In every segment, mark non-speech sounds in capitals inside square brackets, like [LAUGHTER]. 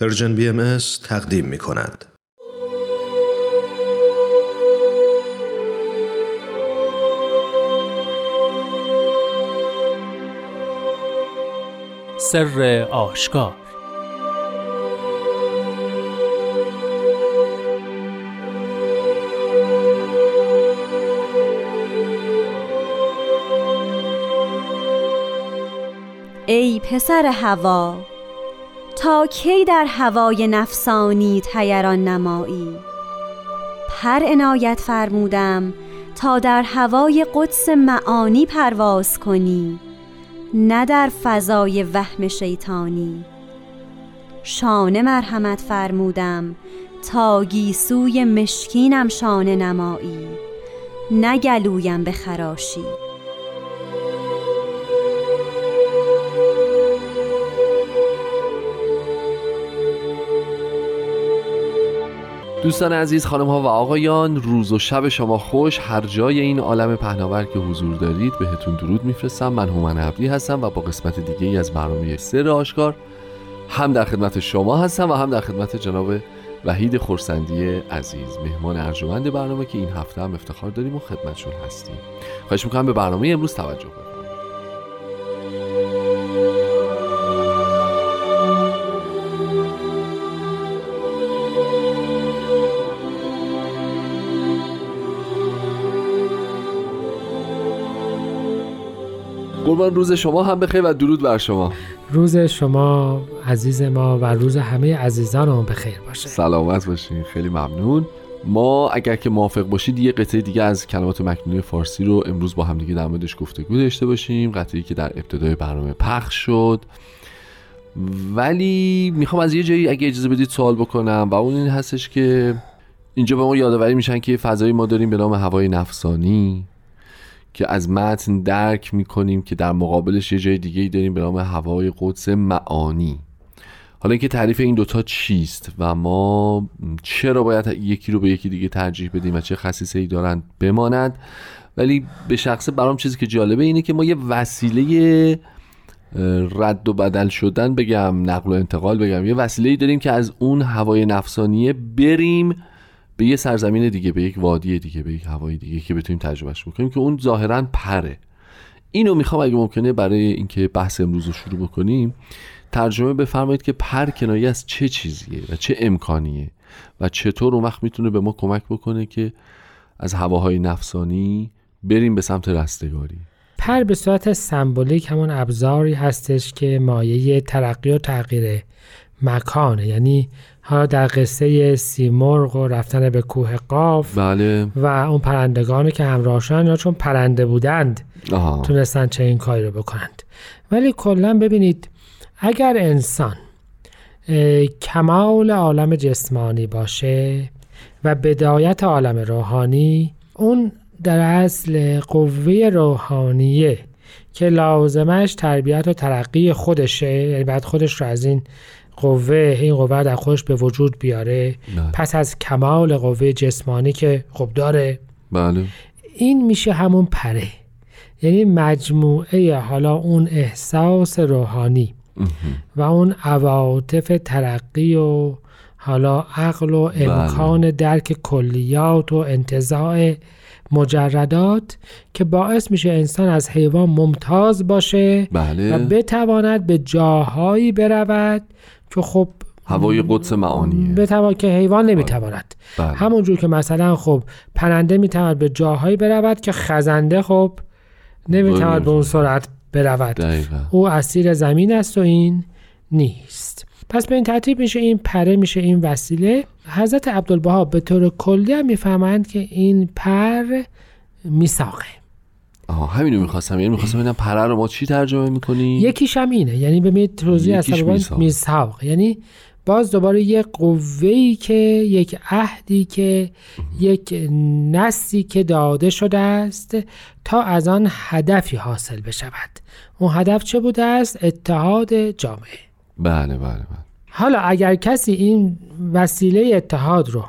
پرژن بی ام تقدیم می کند. سر آشکار ای پسر هوا تا کی در هوای نفسانی تیران نمایی. پر عنایت فرمودم تا در هوای قدس معانی پرواز کنی نه در فضای وهم شیطانی. شانه مرحمت فرمودم تا گیسوی مشکینم شانه نمایی نگلویم به خراشی. دوستان عزیز خانم ها و آقایان روز و شب شما خوش. هر جای این عالم پهناور که حضور دارید بهتون درود میفرستم. من هومن عبدی هستم و با قسمت دیگه ای از برنامه سر آشکار هم در خدمت شما هستم و هم در خدمت جناب وحید خورسندی عزیز مهمان ارجمند برنامه که این هفته هم افتخار داریم و خدمتشون هستیم. خواهش می‌کنم به برنامه امروز توجه کنید. قربان روز شما هم بخیر و درود بر شما. روز شما عزیز ما و روز همه عزیزان هم بخیر باشه. سلامت باشین خیلی ممنون. ما اگر که موافق باشید یه قطعه دیگه از کلمات مکنونی فارسی رو امروز با هم دیگه در موردش گفتگو داشته باشیم. قطعی که در ابتدای برنامه پخش شد. ولی می‌خوام از یه جایی اگه اجازه بدید سوال بکنم و اون این هستش که اینجا به ما یادآوری میشن که فضایی ما داریم به نام هوای نفسانی. که از متن درک می‌کنیم که در مقابلش یه جای دیگه داریم به نام هوای قدس معانی. حالا اینکه تعریف این دوتا چیست و ما چرا باید یکی رو به یکی دیگه ترجیح بدیم و چه خصیصه ای دارن بماند ولی به شخص برام چیزی که جالبه اینه که ما یه وسیله رد و بدل شدن بگم نقل و انتقال بگم یه وسیله ای داریم که از اون هوای نفسانیه بریم به یه سرزمین دیگه به یک وادی دیگه به یک هوای دیگه که بتونیم تجربهش بکنیم که اون ظاهرا پره. اینو می‌خوام اگه ممکنه برای اینکه بحث امروز رو شروع بکنیم ترجمه بفرمایید که پر کنایه از چه چیزیه و چه امکانیه و چطور اون وقت می‌تونه به ما کمک بکنه که از هواهای نفسانی بریم به سمت رستگاری. پر به صورت سمبولیک همون ابزاری هستش که مایه ترقی و تغییر مکانه. یعنی حالا در قصه سیمرغ و رفتن به کوه قاف بله. و اون پرندگانی که همراهشان یا چون پرنده بودند آها. تونستن چه این کاری رو بکنند ولی کلا ببینید اگر انسان کمال عالم جسمانی باشه و بدایت عالم روحانی اون در اصل قوه روحانیه که لازمش تربیت و ترقی خودشه یعنی بعد خودش رو از این قوه این قوه در خودش به وجود بیاره. بله. پس از کمال قوه جسمانی که خب داره. بله. این میشه همون پره. یعنی مجموعه حالا اون احساس روحانی و اون عواطف ترقی و حالا عقل و امکان درک کلیات و انتظاع مجردات که باعث میشه انسان از حیوان ممتاز باشه بله. و بتواند به جاهایی برود که خب هوای قدس معانیه. بتواند که حیوان نمی‌تواند. بله. همونجور که مثلا خب پرنده می‌تواند به جاهایی برود که خزنده خب نمی‌تواند به اون سرعت برود. دقیقا. او اسیر زمین است و این نیست. پس به این ترتیب میشه این پره میشه این وسیله. حضرت عبدالبها به طور کلی هم می‌فهمند که این پر میساقه آها همینو می‌خواستم. یعنی می‌خواستم ببینم پره رو ما چی ترجمه می‌کنیم؟ یکیش هم اینه. یعنی ببینید توضیح میثاق. میثاق یعنی باز دوباره یک قوه‌ای که یک عهدی که یک نسلی که داده شده است تا از آن هدفی حاصل بشود. اون هدف چه بوده است؟ اتحاد جامعه. بله بله بله. حالا اگر کسی این وسیله اتحاد رو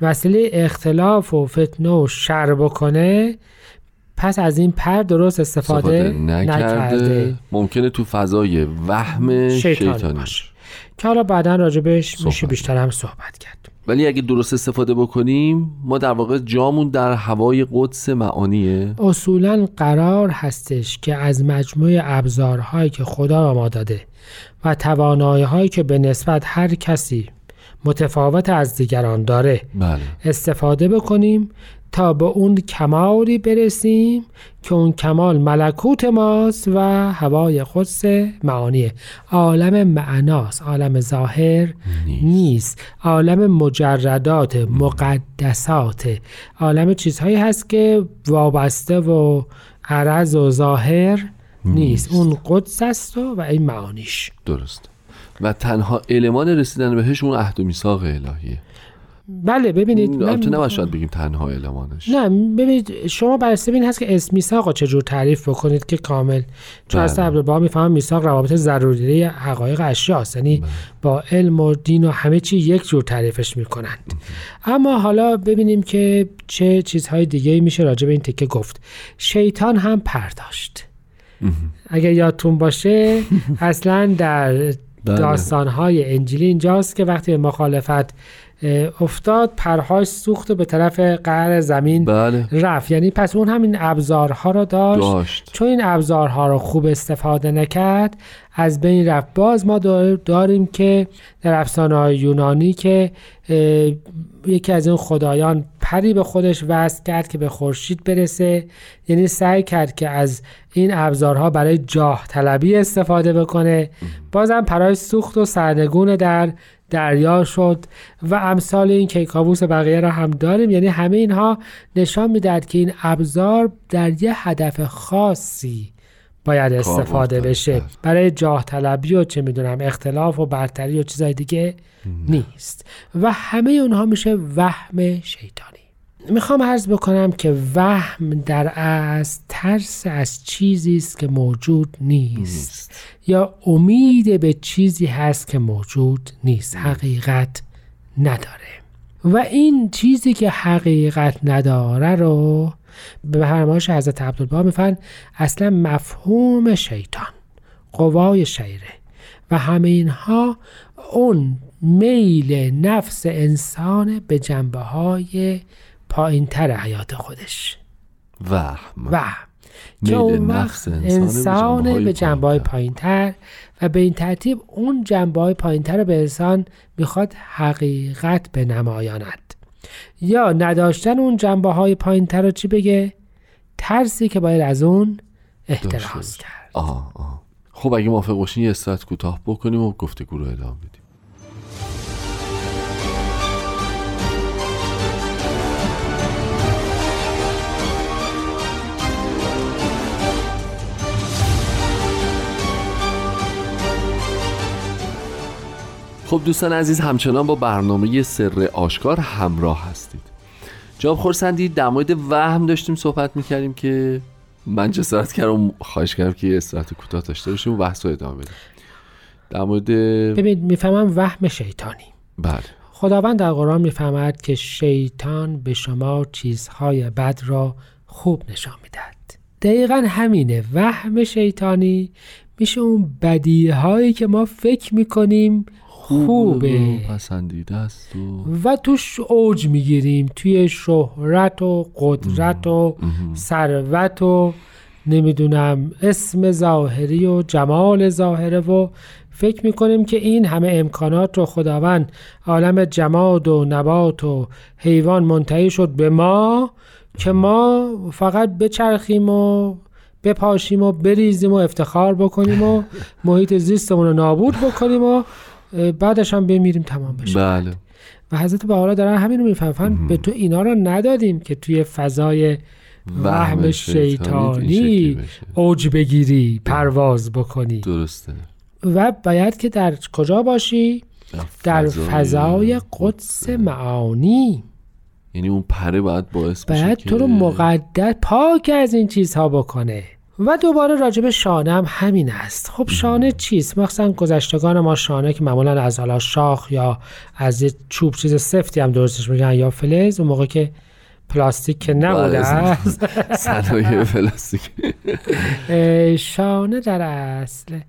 وسیله اختلاف و فتنه و شر بکنه پس از این پر درست استفاده, استفاده نکرده. نکرده. ممکنه تو فضای وهم شیطانی باشه. که حالا بعدا راجبش میشه. بیشتر هم صحبت کرد. ولی اگه درست استفاده بکنیم ما در واقع جامون در هوای قدس معانیه. اصولا قرار هستش که از مجموع ابزارهایی که خدا به ما داده و توانایی هایی که به نسبت هر کسی متفاوت از دیگران داره بله. استفاده بکنیم تا به اون کمالی برسیم که اون کمال ملکوت ماست و هوای قدس معانیه. عالم معناست عالم ظاهر نیست. عالم مجردات مقدسات. عالم چیزهایی هست که وابسته و عرض و ظاهر نیست. اون قدس است و, و این معانیش. درست. و تنها المان رسیدن بهش اون عهد و میثاق الهیه. بله ببینید البته من- نباید شاید بگیم تنها المانش نه ببینید شما بسته به این هست که اسم میثاق چجور تعریف بکنید که کامل. چون بله. از عبدالبها می‌فهمم میثاق روابط ضروری حقایق اشیاست یعنی بله. با علم و دین و همه چی یک جور تعریفش می‌کنند. اما حالا ببینیم که چه چیزهای دیگه میشه راجع به این تکه گفت. شیطان هم پرداشت. اگر یادتون باشه [LAUGHS] اصلا در بله. داستانهای انجیلی اینجاست که وقتی به مخالفت افتاد پرهاش سوخت و به طرف قعر زمین بله. رفت. یعنی پس اون همین ابزارها رو داشت. داشت. چون این ابزارها رو خوب استفاده نکرد از بین رفت. باز ما دار- داریم که در افسانه های یونانی که یکی از این خدایان پری به خودش وصل کرد که به خورشید برسه. یعنی سعی کرد که از این ابزارها برای جاه طلبی استفاده بکنه. بازم پرای سوخت و سرنگون در دریا شد و امثال این کیکاووس بقیه را هم داریم. یعنی همه اینها نشان می‌دهد که این ابزار در یه هدف خاصی باید استفاده. بشه. بله. برای جاه طلبی و چه می‌دونم اختلاف و برتری و چیزای دیگه نیست. و همه اونها میشه وهم شیطانی. می‌خوام عرض بکنم که وهم در از ترس از چیزی است که موجود نیست. یا امید به چیزی هست که موجود نیست. حقیقت نداره. و این چیزی که حقیقت نداره رو به فرمایش حضرت عبدالبها میفن اصلا مفهوم شیطان قوای شیره. و همه اینها اون میل نفس انسان به جنبه های پایین تر حیات خودش. وهم. و میل که اون نفس وقت انسان به جنبه های پایین‌تر. پایین تر و به این ترتیب اون جنبه های پایین تر به انسان می‌خواد حقیقت به نمایاند. یا نداشتن اون جنبه های پایین تر رو چی بگه؟ ترسی که باید از اون احتراز کرد. آه آه. خب اگه موافق باشین یه استرات کوتاه بکنیم و گفتگو رو ادامه بدیم. خب دوستان عزیز همچنان با برنامه سر آشکار همراه هستید. جناب خورسندی در مورد وهم داشتیم صحبت می‌کردیم که من جسارت کردم؟ خواهش کردم که یه استراحت کوتاه داشته باشیم و بحث رو ادامه بدیم. در مورد ببین می‌فهمم وهم شیطانی. بله. خداوند در قرآن می‌فهمد که شیطان به شما چیزهای بد را خوب نشان می‌دهد. دقیقا همینه. وهم شیطانی میشه اون بدیه هایی که ما فکر می‌کنیم خوبه. پسندیده است و و توش اوج می‌گیریم. توی شهرت و قدرت و ثروت و نمی‌دونم اسم ظاهری و جمال ظاهره و فکر می‌کنیم که این همه امکانات رو خداوند عالم جماد و نبات و حیوان منتهی شد به ما که ما فقط بچرخیم و بپاشیم و بریزیم و افتخار بکنیم و [LAUGHS] محیط زیستمون رو نابود بکنیم و بعدش هم بمیریم تمام بشه. بله. و حضرت بهاءالله دارن همین رو می‌فهمن. به تو اینا رو ندادیم که توی فضای وهم شیطانی. اوج بگیری پرواز بکنی. درسته. و باید که در کجا باشی؟ در فضای قدس معانی. یعنی اون پره باید باعث بشه باید تو رو مقدس پاک از این چیزها بکنه. و دوباره راجب شانه هم همین است. خب شانه چیست؟ مخصوصا گذشتگان ما شانه که معمولا از حالا شاخ یا از یه چوب چیز سفتی هم درستش میگن یا فلز اون موقع که پلاستیک که نبوده بله. است. صنایع [LAUGHS] پلاستیک. شانه در اصل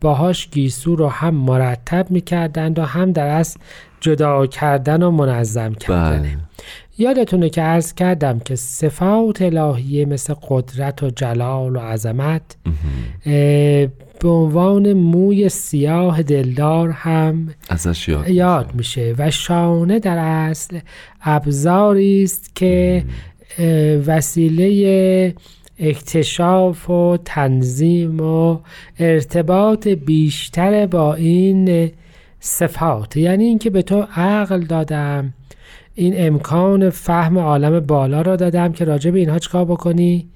باهاش گیسو رو هم مرتب می‌کردند و هم در اصل جدا کردن و منظم کردن. بله. یادتونه که عرض کردم که صفات الهیه مثل قدرت و جلال و عظمت به عنوان موی سیاه دلدار هم ازش یاد یاد میشه و شانه در اصل ابزاری است که وسیله اکتشاف و تنظیم و ارتباط بیشتر با این صفات. یعنی اینکه به تو عقل دادم این امکان فهم عالم بالا را دادم که راجع به اینها چیکار بکنی؟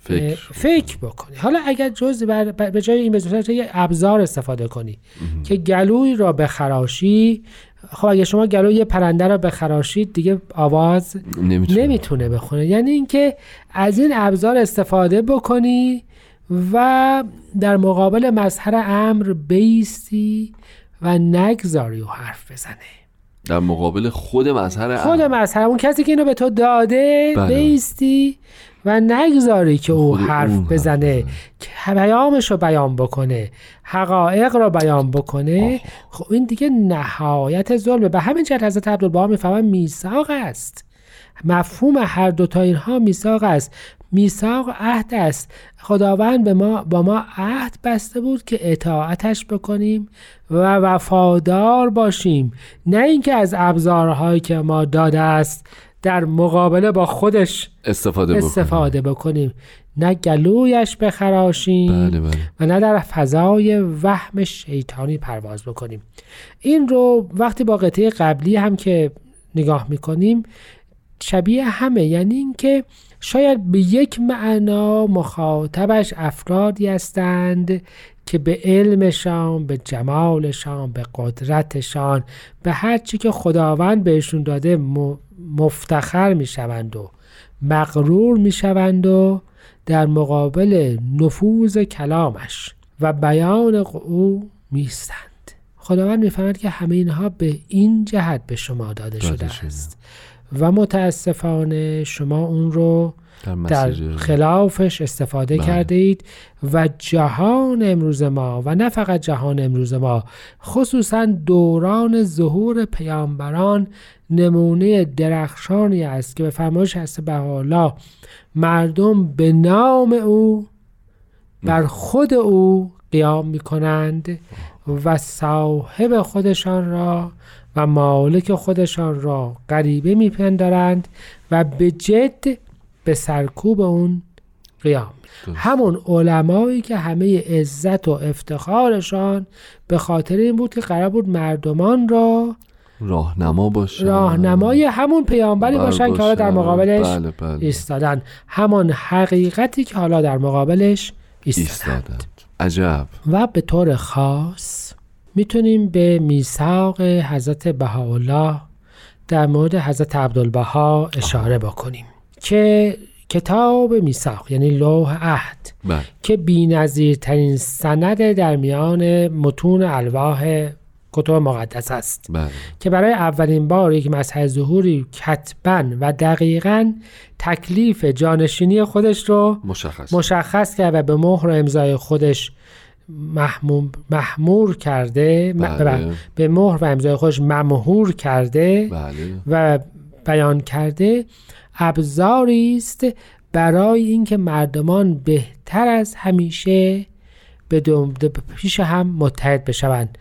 فکر. فکر بکنی. حالا اگر جز بر به جای این بزرگتر یه ابزار استفاده کنی که گلوی را بخراشی خب اگه شما گلوی یه پرنده را بخراشید دیگه آواز نمی‌تونه نمی‌تونه بخونه. یعنی اینکه از این ابزار استفاده بکنی و در مقابل مظهر امر بیستی و نگذاری و حرف بزنه در مقابل خود مظهر خود. مظهر اون کسی که اینو به تو داده بله. بیستی و نگذاری که او حرف اون بزنه. که پیامش رو بیان بکنه حقایق رو بیان بکنه خب این دیگه نهایت ظلمه به همین جهت حضرت عبدالبها می‌فهمن میثاق است مفهوم هر دوتا اینها میثاق است میثاق عهد است. خداوند به ما با ما عهد بسته بود که اطاعتش بکنیم و وفادار باشیم. نه اینکه از ابزارهایی که ما داده است در مقابله با خودش استفاده استفاده بکنیم. نه گلویش بخراشیم بله بله. و نه در فضای وهم شیطانی پرواز بکنیم. این رو وقتی با قطعه قبلی هم که نگاه می‌کنیم شبیه همه. یعنی اینکه شاید به یک معنا مخاطبش افرادی هستند که به علمشان به جمالشان به قدرتشان به هر چی که خداوند بهشون داده مفتخر می‌شوند و مغرور می‌شوند و در مقابل نفوذ کلامش و بیان او میستند خداوند می‌فهمد که همه اینها به این جهت به شما داده شده. است و متاسفانه شما اون رو در خلافش استفاده بله. کرده اید و جهان امروز ما و نه فقط جهان امروز ما خصوصا دوران ظهور پیامبران نمونه درخشانی است که به فرمایش هست بهاءالله مردم به نام او بر خود او قیام می کنند و صاحب خودشان را و مالک خودشان را غریبه میپندارند و به جد به سرکوب اون قیام. همون علمایی که همه عزت و افتخارشان به خاطر این بود که قرار بود مردمان را راهنما باشه راهنمای همون پیامبری بر باشن که حالا در باشن. مقابلش بله بله. ایستادن. همان حقیقتی که حالا در مقابلش ایستادند. ایستادن عجب. و به طور خاص می‌تونیم به میثاق حضرت بهاءالله در مورد حضرت عبدالبها اشاره بکنیم که کتاب میثاق یعنی لوح عهد بله. که بی‌نظیرترین سند در میان متون الواح کتب مقدس است. بله. که برای اولین بار یک مسح ظهوری کتبا و دقیقا تکلیف جانشینی خودش رو مشخص مشخص کرد و به مهر و امضای خودش محمور کرده بله. به مهر و امضای خودش ممهور کرده بله و بیان کرده ابزاری است برای اینکه مردمان بهتر از همیشه به پیش هم متحد بشوند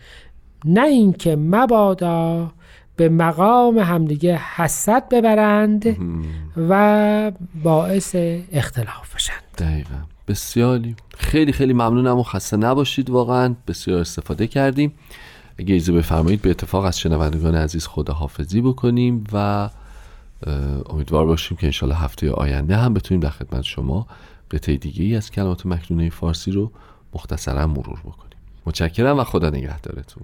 نه اینکه مبادا به مقام همدیگه حسد ببرند و باعث اختلاف بشند. دقیقا. بسیاری. خیلی خیلی ممنونم و خسته نباشید واقعا. بسیار استفاده کردیم. اگه ایزه بفرمایید به اتفاق از شنوندگان عزیز خداحافظی بکنیم و امیدوار باشیم که انشالله هفته آینده هم بتونیم در خدمت شما قطعه دیگه ای از کلمات مکنونه فارسی رو مختصرا مرور بکنیم. متشکرم و خدا نگهدارتون.